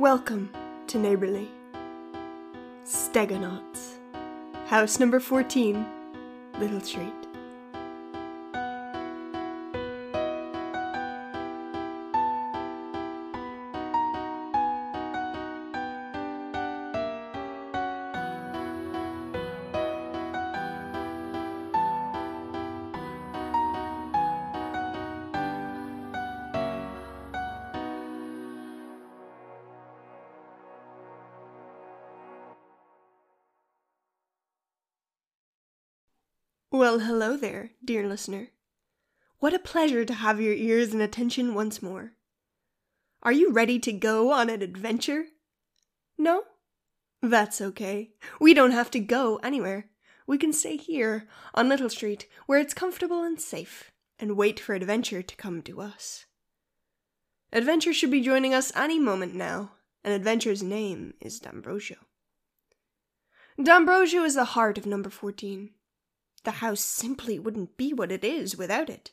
Welcome to Neighborly. Stegonauts. House number 14, Little Street. Well, hello there, dear listener. What a pleasure to have your ears and attention once more. Are you ready to go on an adventure? No? That's okay. We don't have to go anywhere. We can stay here on Little Street where it's comfortable and safe and wait for adventure to come to us. Adventure should be joining us any moment now, and Adventure's name is D'Ambrosio. D'Ambrosio is the heart of number 14. The house simply wouldn't be what it is without it.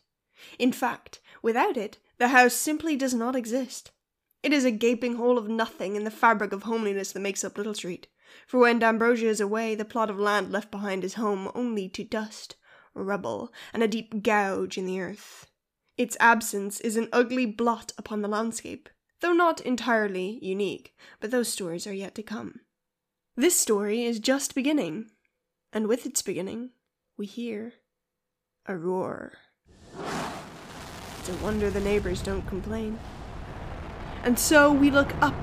In fact, without it, the house simply does not exist. It is a gaping hole of nothing in the fabric of homeliness that makes up Little Street. For when D'Ambrosio is away, the plot of land left behind is home only to dust, rubble, and a deep gouge in the earth. Its absence is an ugly blot upon the landscape, though not entirely unique, but those stories are yet to come. This story is just beginning, and with its beginning, we hear a roar. It's a wonder the neighbors don't complain. And so we look up,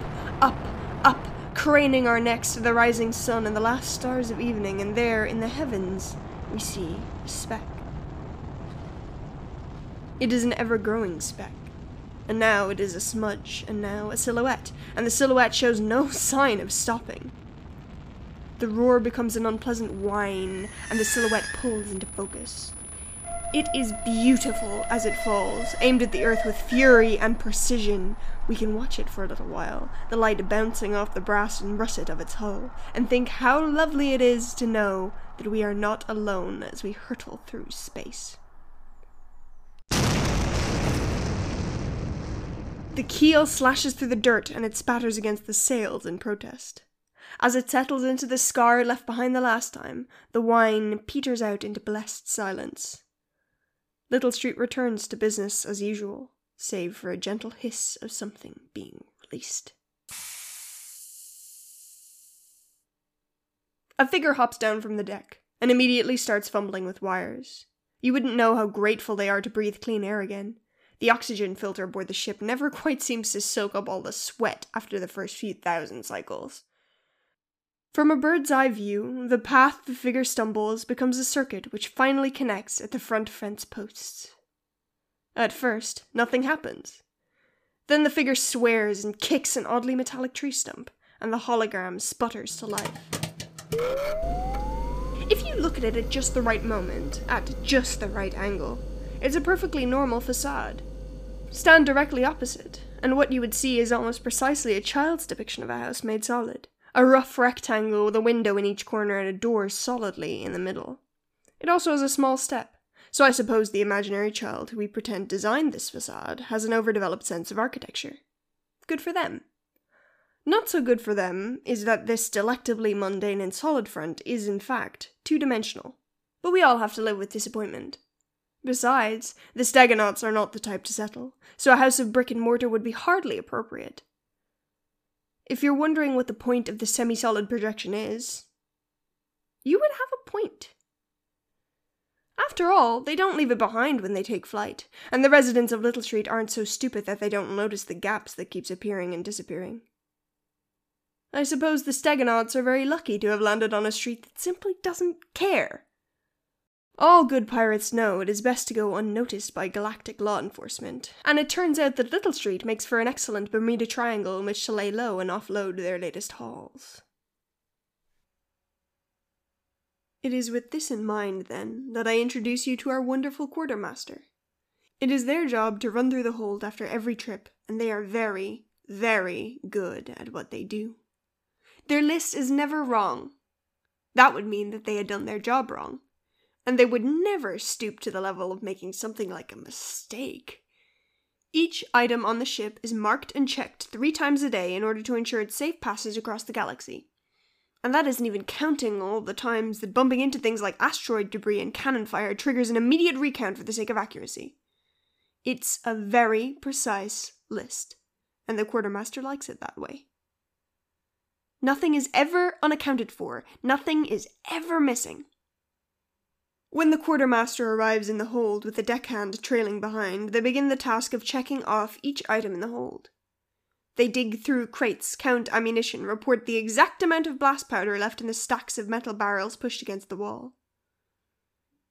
up, up, craning our necks to the rising sun and the last stars of evening, and there in the heavens we see a speck. It is an ever growing speck. And now it is a smudge, and now a silhouette, and the silhouette shows no sign of stopping. The roar becomes an unpleasant whine, and the silhouette pulls into focus. It is beautiful as it falls, aimed at the earth with fury and precision. We can watch it for a little while, the light bouncing off the brass and russet of its hull, and think how lovely it is to know that we are not alone as we hurtle through space. The keel slashes through the dirt and it spatters against the sails in protest. As it settles into the scar left behind the last time, the whine peters out into blessed silence. Little Street returns to business as usual, save for a gentle hiss of something being released. A figure hops down from the deck and immediately starts fumbling with wires. You wouldn't know how grateful they are to breathe clean air again. The oxygen filter aboard the ship never quite seems to soak up all the sweat after the first few thousand cycles. From a bird's eye view, the path the figure stumbles becomes a circuit which finally connects at the front fence posts. At first, nothing happens. Then the figure swears and kicks an oddly metallic tree stump, and the hologram sputters to life. If you look at it at just the right moment, at just the right angle, it's a perfectly normal facade. Stand directly opposite, and what you would see is almost precisely a child's depiction of a house made solid a rough rectangle with a window in each corner and a door solidly in the middle. It also has a small step, so I suppose the imaginary child who we pretend designed this facade has an overdeveloped sense of architecture. Good for them. Not so good for them is that this delectably mundane and solid front is, in fact, two dimensional. But we all have to live with disappointment. Besides, the Stegonauts are not the type to settle, so a house of brick and mortar would be hardly appropriate. If you're wondering what the point of the semi solid projection is, you would have a point. After all, they don't leave it behind when they take flight, and the residents of Little Street aren't so stupid that they don't notice the gaps that keeps appearing and disappearing. I suppose the Stegonauts are very lucky to have landed on a street that simply doesn't care. All good pirates know it is best to go unnoticed by galactic law enforcement, and it turns out that Little Street makes for an excellent Bermuda Triangle in which to lay low and offload their latest hauls. It is with this in mind, then, that I introduce you to our wonderful quartermaster. It is their job to run through the hold after every trip, and they are very, very good at what they do. Their list is never wrong. That would mean that they had done their job wrong and they would never stoop to the level of making something like a mistake. Each item on the ship is marked and checked three times a day in order to ensure its safe passage across the galaxy. And that isn't even counting all the times that bumping into things like asteroid debris and cannon fire triggers an immediate recount for the sake of accuracy. It's a very precise list, and the quartermaster likes it that way. Nothing is ever unaccounted for, nothing is ever missing. When the quartermaster arrives in the hold with the deckhand trailing behind, they begin the task of checking off each item in the hold. They dig through crates, count ammunition, report the exact amount of blast powder left in the stacks of metal barrels pushed against the wall.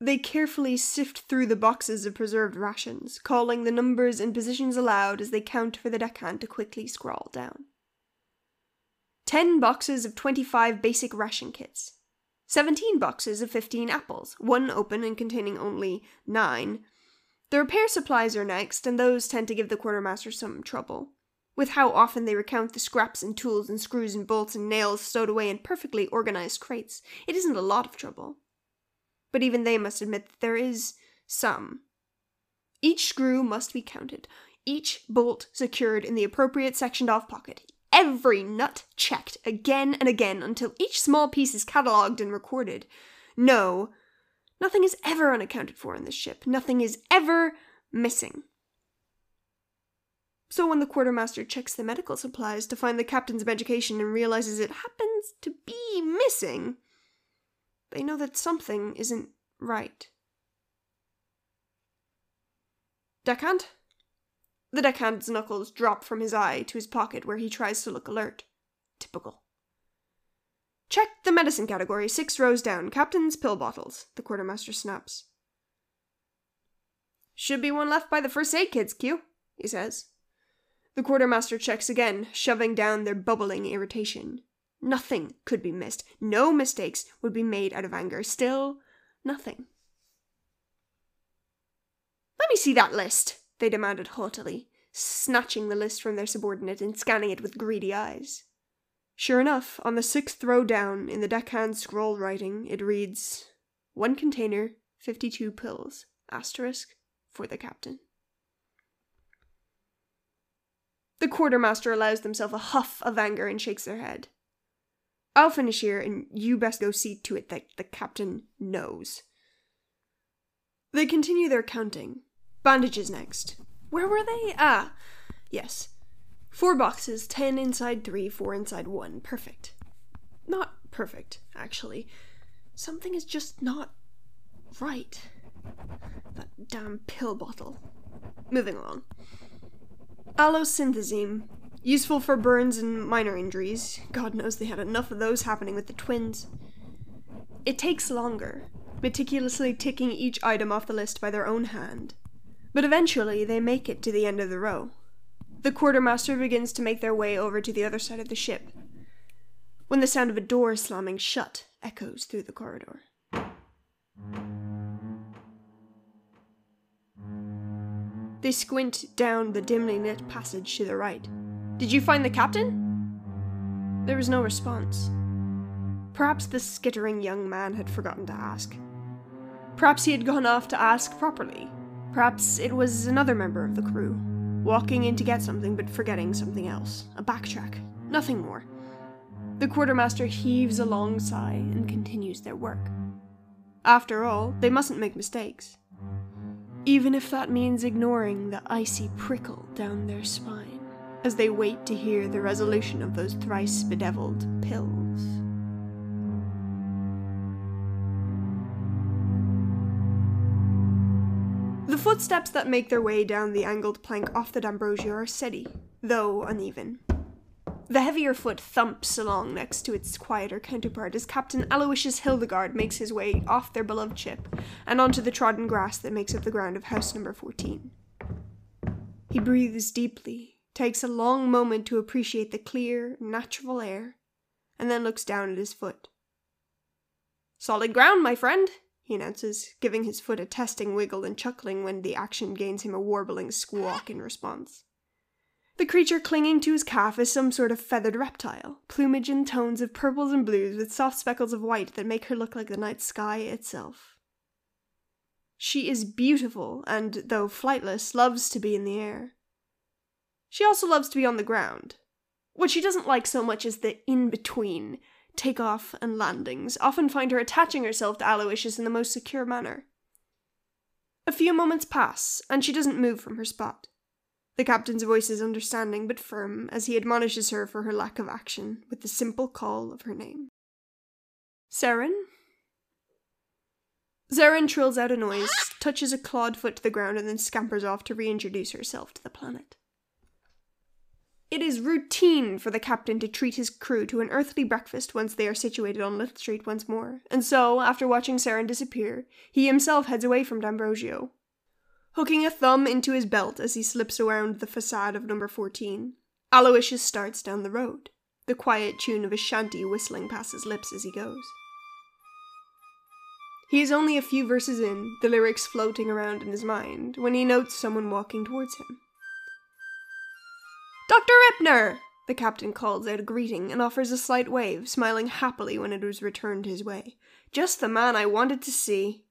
They carefully sift through the boxes of preserved rations, calling the numbers and positions aloud as they count for the deckhand to quickly scrawl down. Ten boxes of 25 basic ration kits, 17 boxes of 15 apples, one open and containing only 9. The repair supplies are next, and those tend to give the quartermaster some trouble. With how often they recount the scraps and tools and screws and bolts and nails stowed away in perfectly organized crates, it isn't a lot of trouble. But even they must admit that there is some. Each screw must be counted, each bolt secured in the appropriate sectioned off pocket, every nut checked again and again until each small piece is catalogued and recorded. No, nothing is ever unaccounted for in this ship. Nothing is ever missing. So when the quartermaster checks the medical supplies to find the captain's of education and realizes it happens to be missing, they know that something isn't right. Deckhand? The deckhand's knuckles drop from his eye to his pocket where he tries to look alert. Typical. Check the medicine category, six rows down. Captain's pill bottles, the quartermaster snaps. Should be one left by the first aid kids, Q, he says. The quartermaster checks again, shoving down their bubbling irritation. Nothing could be missed. No mistakes would be made out of anger. Still, nothing. Let me see that list, they demanded haughtily, snatching the list from their subordinate and scanning it with greedy eyes. Sure enough, on the sixth row down, in the deckhand scroll writing, it reads One container, 52 pills, asterisk, for the captain. The quartermaster allows themselves a huff of anger and shakes their head. I'll finish here, and you best go see to it that the captain knows. They continue their counting, Bandages next. Where were they? Ah, yes. Four boxes, ten inside three, four inside one. Perfect. Not perfect, actually. Something is just not right. That damn pill bottle. Moving along. Allosynthazine. Useful for burns and minor injuries. God knows they had enough of those happening with the twins. It takes longer, meticulously ticking each item off the list by their own hand. But eventually they make it to the end of the row. The quartermaster begins to make their way over to the other side of the ship, when the sound of a door slamming shut echoes through the corridor. They squint down the dimly lit passage to the right. Did you find the captain? There was no response. Perhaps the skittering young man had forgotten to ask. Perhaps he had gone off to ask properly, Perhaps it was another member of the crew, walking in to get something but forgetting something else. A backtrack. Nothing more. The quartermaster heaves a long sigh and continues their work. After all, they mustn't make mistakes. Even if that means ignoring the icy prickle down their spine as they wait to hear the resolution of those thrice bedeviled pills. Footsteps that make their way down the angled plank off the D'Ambrosio are steady, though uneven. The heavier foot thumps along next to its quieter counterpart as Captain Aloysius Hildegard makes his way off their beloved ship and onto the trodden grass that makes up the ground of house number 14. He breathes deeply, takes a long moment to appreciate the clear, natural air, and then looks down at his foot. Solid ground, my friend, he announces, giving his foot a testing wiggle and chuckling when the action gains him a warbling squawk in response. The creature clinging to his calf is some sort of feathered reptile, plumage in tones of purples and blues with soft speckles of white that make her look like the night sky itself. She is beautiful and, though flightless, loves to be in the air. She also loves to be on the ground. What she doesn't like so much is the in between, takeoff and landings, often find her attaching herself to Aloysius in the most secure manner. A few moments pass, and she doesn't move from her spot. The captain's voice is understanding but firm as he admonishes her for her lack of action with the simple call of her name. Saren? Zarin trills out a noise, touches a clawed foot to the ground, and then scampers off to reintroduce herself to the planet. It is routine for the captain to treat his crew to an earthly breakfast once they are situated on Little Street once more, and so, after watching Saren disappear, he himself heads away from D'Ambrosio. Hooking a thumb into his belt as he slips around the facade of number 14, Aloysius starts down the road, the quiet tune of a shanty whistling past his lips as he goes. He is only a few verses in, the lyrics floating around in his mind, when he notes someone walking towards him. Dr. Ripner! The captain calls out a greeting and offers a slight wave, smiling happily when it was returned his way. Just the man I wanted to see.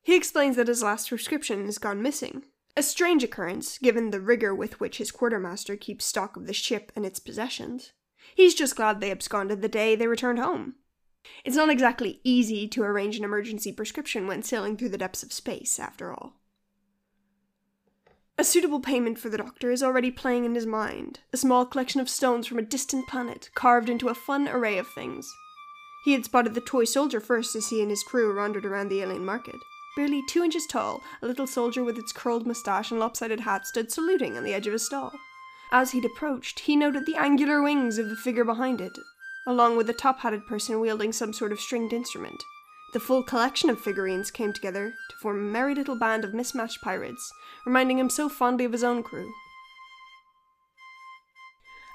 He explains that his last prescription has gone missing. A strange occurrence, given the rigor with which his quartermaster keeps stock of the ship and its possessions. He's just glad they absconded the day they returned home. It's not exactly easy to arrange an emergency prescription when sailing through the depths of space, after all. A suitable payment for the doctor is already playing in his mind, a small collection of stones from a distant planet, carved into a fun array of things. He had spotted the toy soldier first as he and his crew wandered around the alien market. Barely two inches tall, a little soldier with its curled moustache and lopsided hat stood saluting on the edge of a stall. As he'd approached, he noted the angular wings of the figure behind it, along with a top hatted person wielding some sort of stringed instrument. The full collection of figurines came together to form a merry little band of mismatched pirates, reminding him so fondly of his own crew.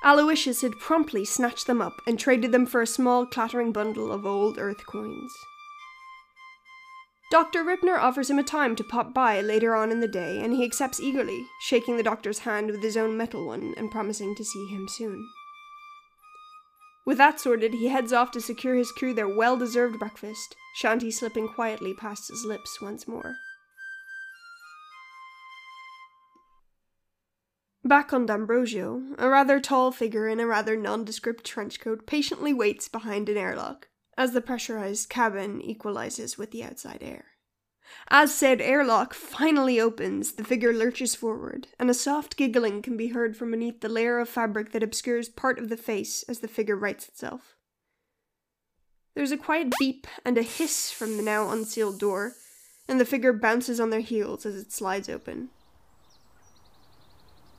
Aloysius had promptly snatched them up and traded them for a small clattering bundle of old earth coins. Dr. Ripner offers him a time to pop by later on in the day, and he accepts eagerly, shaking the doctor's hand with his own metal one and promising to see him soon. With that sorted, he heads off to secure his crew their well deserved breakfast, Shanty slipping quietly past his lips once more. Back on D'Ambrosio, a rather tall figure in a rather nondescript trench coat patiently waits behind an airlock as the pressurized cabin equalizes with the outside air. As said airlock finally opens, the figure lurches forward, and a soft giggling can be heard from beneath the layer of fabric that obscures part of the face as the figure rights itself. There's a quiet beep and a hiss from the now unsealed door, and the figure bounces on their heels as it slides open.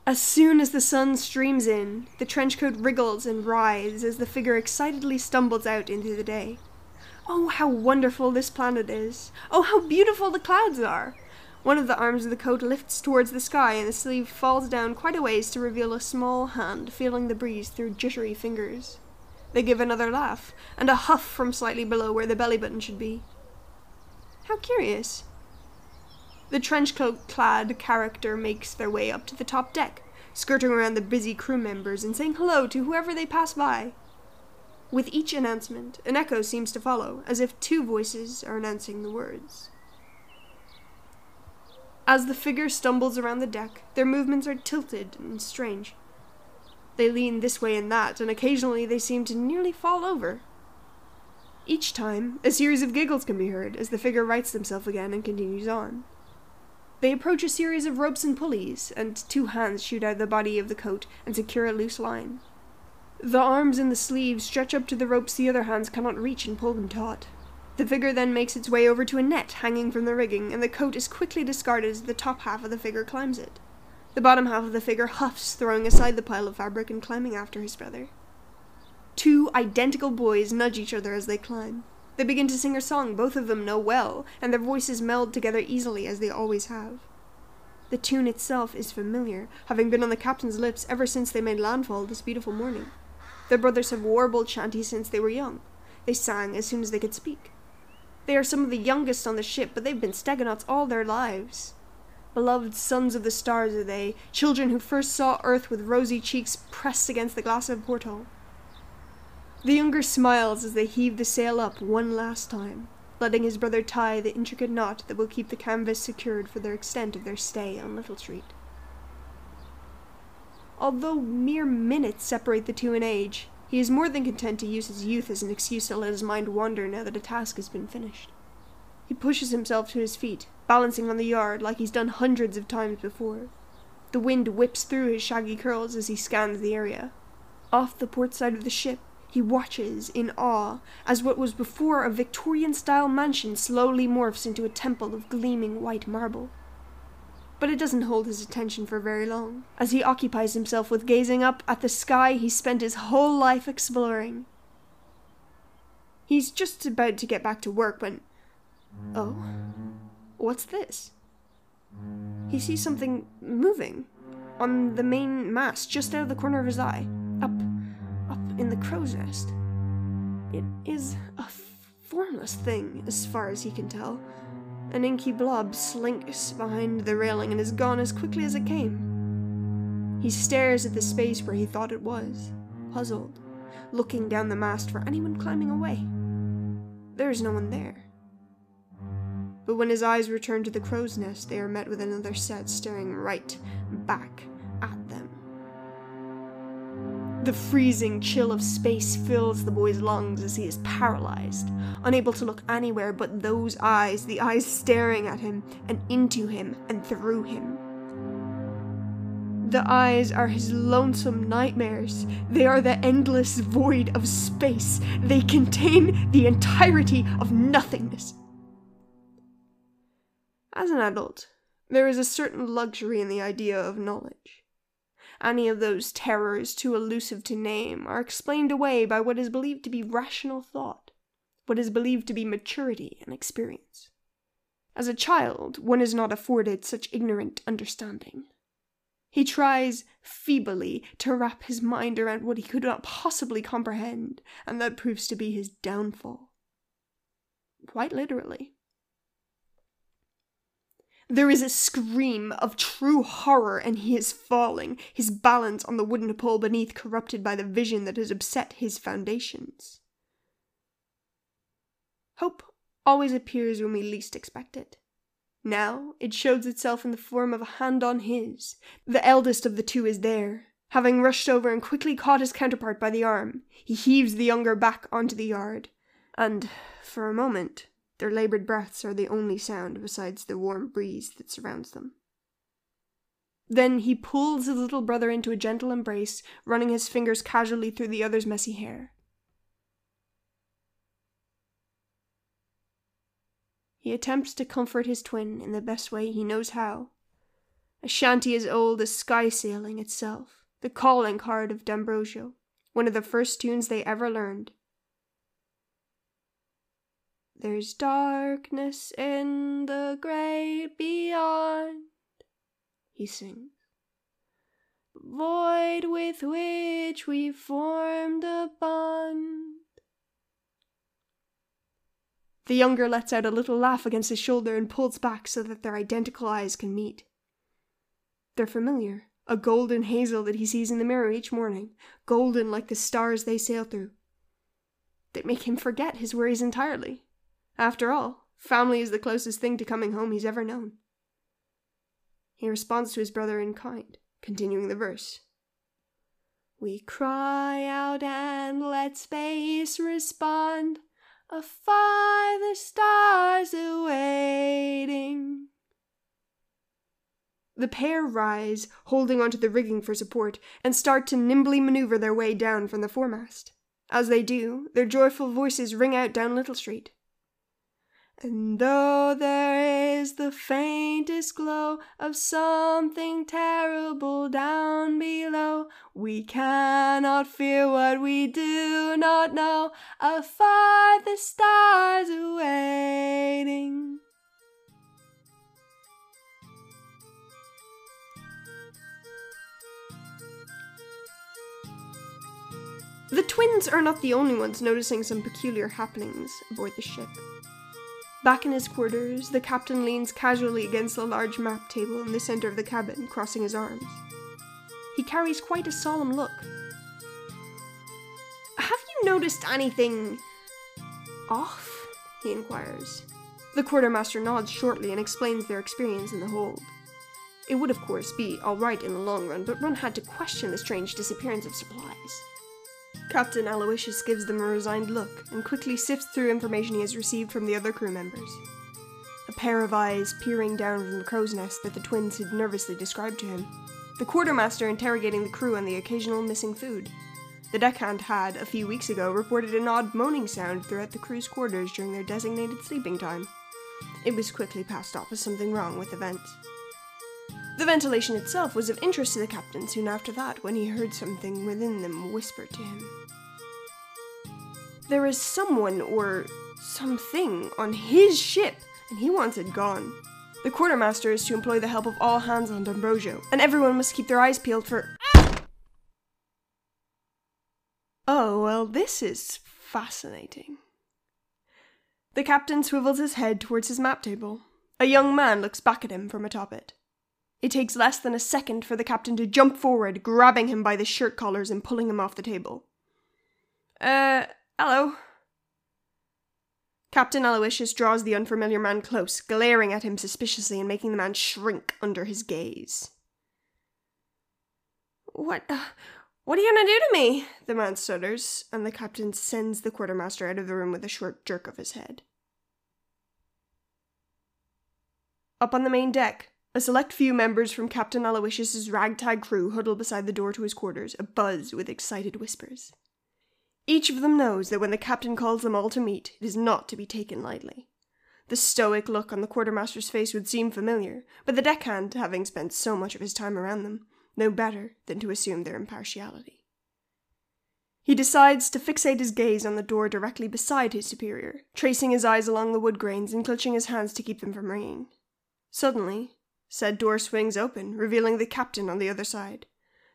As soon as the sun streams in, the trenchcoat wriggles and writhes as the figure excitedly stumbles out into the day. Oh, how wonderful this planet is! Oh, how beautiful the clouds are! One of the arms of the coat lifts towards the sky, and the sleeve falls down quite a ways to reveal a small hand feeling the breeze through jittery fingers. They give another laugh, and a huff from slightly below where the belly button should be. How curious. The trench coat clad character makes their way up to the top deck, skirting around the busy crew members and saying hello to whoever they pass by. With each announcement, an echo seems to follow, as if two voices are announcing the words. As the figure stumbles around the deck, their movements are tilted and strange. They lean this way and that, and occasionally they seem to nearly fall over. Each time, a series of giggles can be heard as the figure rights themselves again and continues on. They approach a series of ropes and pulleys, and two hands shoot out of the body of the coat and secure a loose line. The arms and the sleeves stretch up to the ropes the other hands cannot reach and pull them taut. The figure then makes its way over to a net hanging from the rigging, and the coat is quickly discarded as the top half of the figure climbs it. The bottom half of the figure huffs, throwing aside the pile of fabric and climbing after his brother. Two identical boys nudge each other as they climb. They begin to sing a song both of them know well, and their voices meld together easily as they always have. The tune itself is familiar, having been on the captain's lips ever since they made landfall this beautiful morning. Their brothers have warbled shanties since they were young. They sang as soon as they could speak. They are some of the youngest on the ship, but they've been steganauts all their lives. Beloved sons of the stars are they, children who first saw Earth with rosy cheeks pressed against the glass of a porthole. The younger smiles as they heave the sail up one last time, letting his brother tie the intricate knot that will keep the canvas secured for the extent of their stay on Little Street. Although mere minutes separate the two in age, he is more than content to use his youth as an excuse to let his mind wander now that a task has been finished. He pushes himself to his feet, balancing on the yard like he's done hundreds of times before. The wind whips through his shaggy curls as he scans the area. Off the port side of the ship, he watches in awe as what was before a Victorian style mansion slowly morphs into a temple of gleaming white marble. But it doesn't hold his attention for very long, as he occupies himself with gazing up at the sky he spent his whole life exploring. He's just about to get back to work when. Oh? What's this? He sees something moving on the main mast just out of the corner of his eye, up, up in the crow's nest. It is a formless thing, as far as he can tell. An inky blob slinks behind the railing and is gone as quickly as it came. He stares at the space where he thought it was, puzzled, looking down the mast for anyone climbing away. There is no one there. But when his eyes return to the crow's nest, they are met with another set staring right back. The freezing chill of space fills the boy's lungs as he is paralyzed, unable to look anywhere but those eyes, the eyes staring at him and into him and through him. The eyes are his lonesome nightmares. They are the endless void of space. They contain the entirety of nothingness. As an adult, there is a certain luxury in the idea of knowledge. Any of those terrors too elusive to name are explained away by what is believed to be rational thought, what is believed to be maturity and experience. As a child, one is not afforded such ignorant understanding. He tries feebly to wrap his mind around what he could not possibly comprehend, and that proves to be his downfall. Quite literally. There is a scream of true horror, and he is falling, his balance on the wooden pole beneath corrupted by the vision that has upset his foundations. Hope always appears when we least expect it. Now it shows itself in the form of a hand on his. The eldest of the two is there. Having rushed over and quickly caught his counterpart by the arm, he heaves the younger back onto the yard, and, for a moment, their labored breaths are the only sound besides the warm breeze that surrounds them. Then he pulls his little brother into a gentle embrace, running his fingers casually through the other's messy hair. He attempts to comfort his twin in the best way he knows how. A shanty as old as sky sailing itself, the calling card of D'Ambrosio, one of the first tunes they ever learned, there's darkness in the great beyond, he sings. Void with which we formed a bond. The younger lets out a little laugh against his shoulder and pulls back so that their identical eyes can meet. They're familiar, a golden hazel that he sees in the mirror each morning, golden like the stars they sail through. They make him forget his worries entirely. After all, family is the closest thing to coming home he's ever known. He responds to his brother in kind, continuing the verse. We cry out and let space respond, afar the stars awaiting. The pair rise, holding onto the rigging for support, and start to nimbly maneuver their way down from the foremast. As they do, their joyful voices ring out down Little Street. And though there is the faintest glow of something terrible down below, we cannot fear what we do not know. Afar the stars are waiting. The twins are not the only ones noticing some peculiar happenings aboard the ship. Back in his quarters, the captain leans casually against the large map table in the center of the cabin, crossing his arms. He carries quite a solemn look. Have you noticed anything off? he inquires. The quartermaster nods shortly and explains their experience in the hold. It would, of course, be alright in the long run, but one had to question the strange disappearance of supplies. Captain Aloysius gives them a resigned look and quickly sifts through information he has received from the other crew members. A pair of eyes peering down from the crow's nest that the twins had nervously described to him. The quartermaster interrogating the crew on the occasional missing food. The deckhand had, a few weeks ago, reported an odd moaning sound throughout the crew's quarters during their designated sleeping time. It was quickly passed off as something wrong with the vent. The ventilation itself was of interest to the captain soon after that when he heard something within them whisper to him. There is someone or something on his ship, and he wants it gone. The quartermaster is to employ the help of all hands on D'Ambrosio, and everyone must keep their eyes peeled for. Oh, well, this is fascinating. The captain swivels his head towards his map table. A young man looks back at him from atop it. It takes less than a second for the captain to jump forward, grabbing him by the shirt collars and pulling him off the table. Uh, hello. Captain Aloysius draws the unfamiliar man close, glaring at him suspiciously and making the man shrink under his gaze. What, uh, what are you gonna do to me? The man stutters, and the captain sends the quartermaster out of the room with a short jerk of his head. Up on the main deck, a select few members from Captain Aloysius's ragtag crew huddle beside the door to his quarters, abuzz with excited whispers. Each of them knows that when the captain calls them all to meet, it is not to be taken lightly. The stoic look on the quartermaster's face would seem familiar, but the deckhand, having spent so much of his time around them, know better than to assume their impartiality. He decides to fixate his gaze on the door directly beside his superior, tracing his eyes along the wood grains and clutching his hands to keep them from wringing. Suddenly, Said door swings open, revealing the captain on the other side.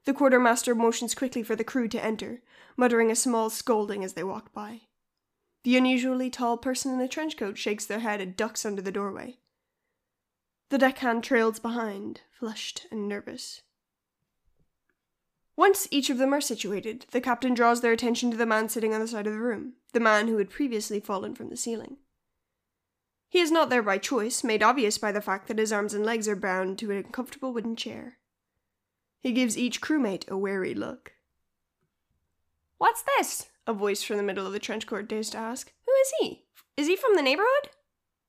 The quartermaster motions quickly for the crew to enter, muttering a small scolding as they walk by. The unusually tall person in a trench coat shakes their head and ducks under the doorway. The deckhand trails behind, flushed and nervous. Once each of them are situated, the captain draws their attention to the man sitting on the side of the room, the man who had previously fallen from the ceiling. He is not there by choice, made obvious by the fact that his arms and legs are bound to an uncomfortable wooden chair. He gives each crewmate a wary look. What's this? A voice from the middle of the trench court dares to ask. Who is he? Is he from the neighborhood?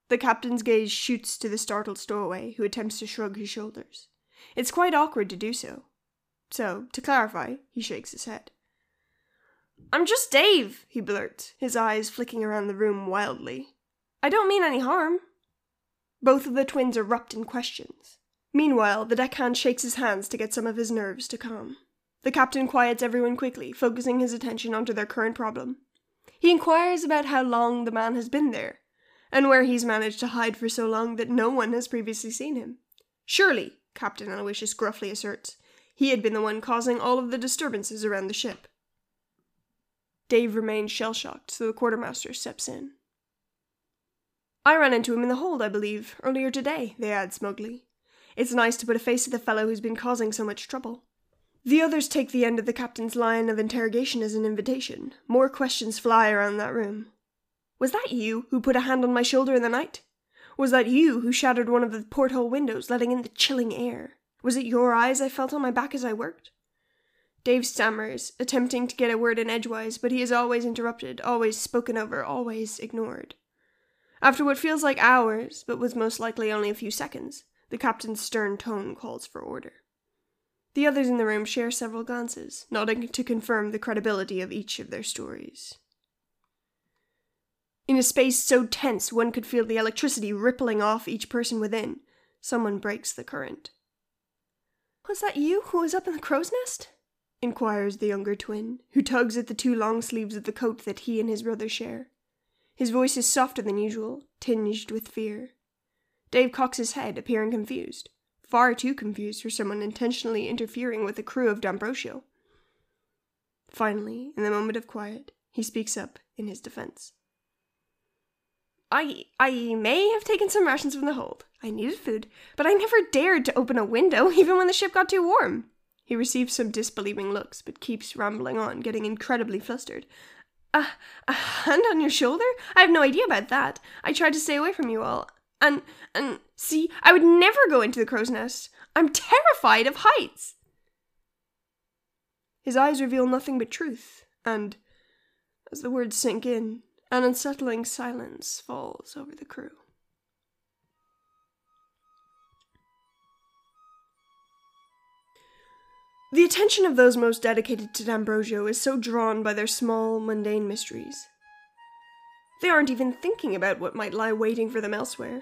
The captain's gaze shoots to the startled stowaway, who attempts to shrug his shoulders. It's quite awkward to do so. So, to clarify, he shakes his head. I'm just Dave, he blurts, his eyes flicking around the room wildly. I don't mean any harm. Both of the twins erupt in questions. Meanwhile, the deckhand shakes his hands to get some of his nerves to calm. The captain quiets everyone quickly, focusing his attention onto their current problem. He inquires about how long the man has been there, and where he's managed to hide for so long that no one has previously seen him. Surely, Captain Aloysius gruffly asserts, he had been the one causing all of the disturbances around the ship. Dave remains shell shocked, so the quartermaster steps in. I ran into him in the hold, I believe, earlier today, they add smugly. It's nice to put a face to the fellow who's been causing so much trouble. The others take the end of the captain's line of interrogation as an invitation. More questions fly around that room. Was that you who put a hand on my shoulder in the night? Was that you who shattered one of the porthole windows, letting in the chilling air? Was it your eyes I felt on my back as I worked? Dave stammers, attempting to get a word in edgewise, but he is always interrupted, always spoken over, always ignored. After what feels like hours, but was most likely only a few seconds, the captain's stern tone calls for order. The others in the room share several glances, nodding to confirm the credibility of each of their stories. In a space so tense one could feel the electricity rippling off each person within, someone breaks the current. Was that you who was up in the crow's nest? inquires the younger twin, who tugs at the two long sleeves of the coat that he and his brother share. His voice is softer than usual, tinged with fear. Dave his head, appearing confused. Far too confused for someone intentionally interfering with the crew of D'Ambrosio. Finally, in the moment of quiet, he speaks up in his defense. I I may have taken some rations from the hold. I needed food, but I never dared to open a window even when the ship got too warm. He receives some disbelieving looks, but keeps rambling on, getting incredibly flustered. A, a hand on your shoulder? I have no idea about that. I tried to stay away from you all. And, and, see, I would never go into the crow's nest. I'm terrified of heights. His eyes reveal nothing but truth, and, as the words sink in, an unsettling silence falls over the crew. The attention of those most dedicated to D'Ambrosio is so drawn by their small, mundane mysteries. They aren't even thinking about what might lie waiting for them elsewhere.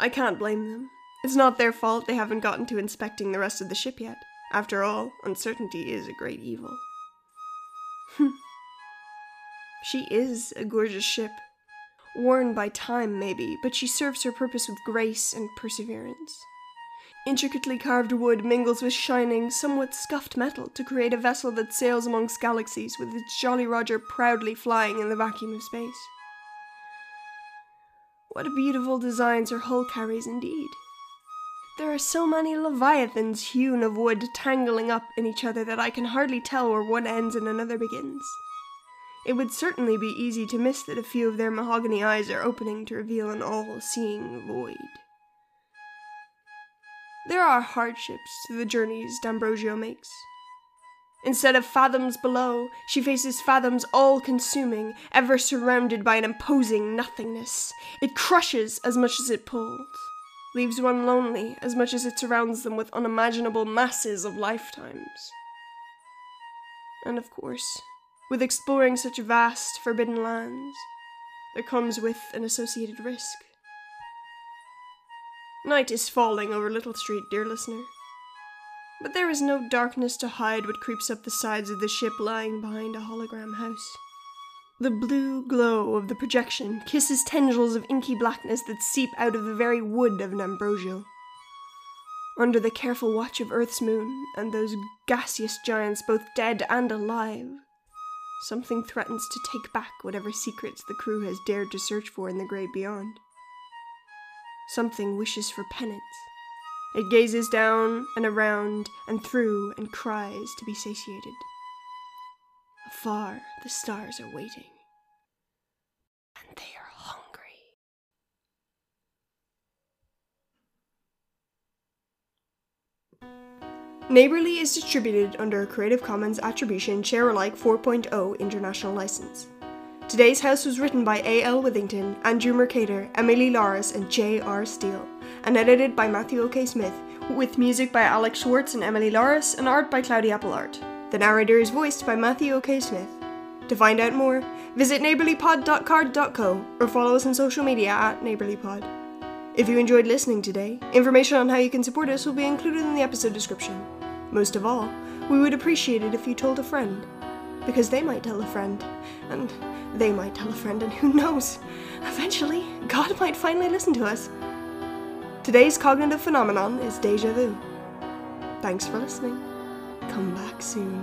I can't blame them. It's not their fault they haven't gotten to inspecting the rest of the ship yet. After all, uncertainty is a great evil. Hm. she is a gorgeous ship. Worn by time, maybe, but she serves her purpose with grace and perseverance. Intricately carved wood mingles with shining, somewhat scuffed metal to create a vessel that sails amongst galaxies with its Jolly Roger proudly flying in the vacuum of space. What a beautiful designs her hull carries indeed. There are so many leviathans hewn of wood tangling up in each other that I can hardly tell where one ends and another begins. It would certainly be easy to miss that a few of their mahogany eyes are opening to reveal an all seeing void. There are hardships to the journeys D'Ambrosio makes. Instead of fathoms below, she faces fathoms all consuming, ever surrounded by an imposing nothingness. It crushes as much as it pulls, leaves one lonely as much as it surrounds them with unimaginable masses of lifetimes. And of course, with exploring such vast, forbidden lands, there comes with an associated risk. Night is falling over Little Street, dear listener. But there is no darkness to hide what creeps up the sides of the ship lying behind a hologram house. The blue glow of the projection kisses tendrils of inky blackness that seep out of the very wood of D'Ambrosio. Under the careful watch of Earth's moon and those gaseous giants both dead and alive, something threatens to take back whatever secrets the crew has dared to search for in the great beyond. Something wishes for penance. It gazes down and around and through and cries to be satiated. Afar, the stars are waiting. And they are hungry. Neighborly is distributed under a Creative Commons Attribution Share Alike 4.0 international license. Today's house was written by A.L. Withington, Andrew Mercator, Emily Lawrence, and J.R. Steele, and edited by Matthew O.K. Smith, with music by Alex Schwartz and Emily Lawrence, and art by Cloudy Apple Art. The narrator is voiced by Matthew O.K. Smith. To find out more, visit neighborlypod.carrd.co or follow us on social media at neighborlypod. If you enjoyed listening today, information on how you can support us will be included in the episode description. Most of all, we would appreciate it if you told a friend, because they might tell a friend, and they might tell a friend, and who knows? Eventually, God might finally listen to us. Today's cognitive phenomenon is deja vu. Thanks for listening. Come back soon.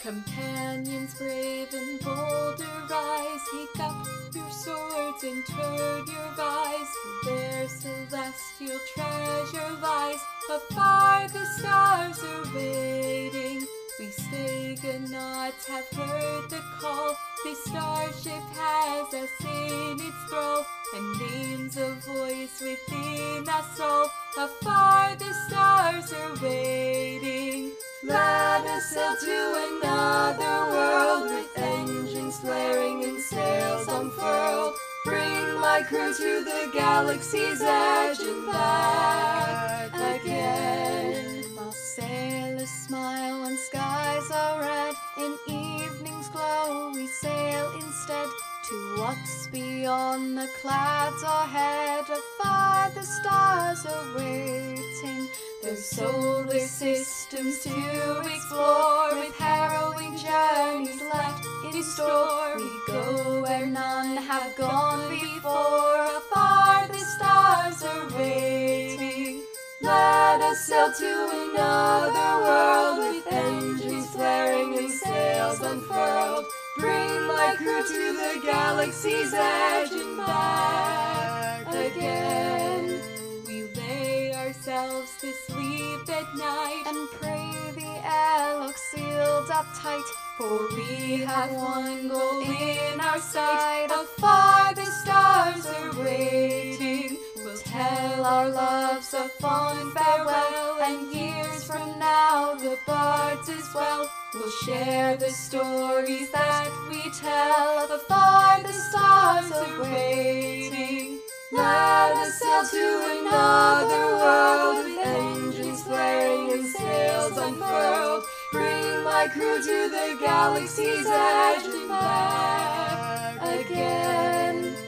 Companions brave and bold arise, take up your swords and turn your eyes where celestial treasure lies. Afar the stars are waiting. We Steganots have heard the call. This starship has us in its thrall, and names a voice within us all. Afar the stars are waiting. Let us sail to another world with engines flaring and sails unfurled. Bring my crew to the galaxy's edge and back again. Sailors smile and skies are red, in evening's glow we sail instead to what's beyond the clouds ahead. Afar the stars are waiting. There's solar systems to explore with harrowing journeys left in store. We go where none have gone before. Afar Sail to another world with engines flaring and sails unfurled. Bring my crew to the galaxy's edge and back again. We lay ourselves to sleep at night and pray the air uptight, for we have one goal in our sight. Afar the stars are waiting. Tell our loves a fond farewell, and years from now the bards as well will share the stories that we tell. Of afar the stars are waiting. Let us sail to another world with engines flaring and sails unfurled. Bring my crew to the galaxy's edge and back again.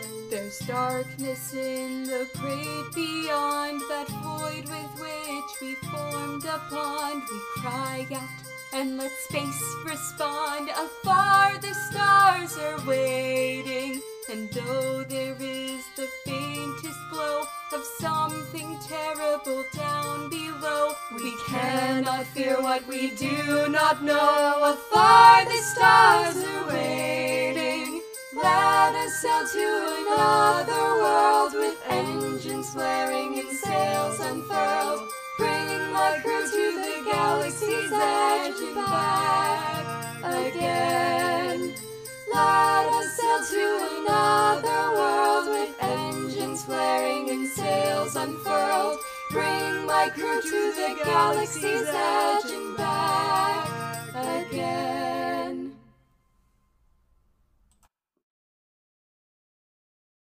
Darkness in the great beyond, that void with which we formed a bond. We cry out and let space respond. Afar the stars are waiting, and though there is the faintest glow of something terrible down below, we cannot fear what we do not know. Afar the stars are waiting. Let us sail to another world with engines flaring and sails unfurled, bringing my crew to the galaxy's edge and back again. Let us sail to another world with engines flaring and sails unfurled, bring my crew to the galaxy's edge and back.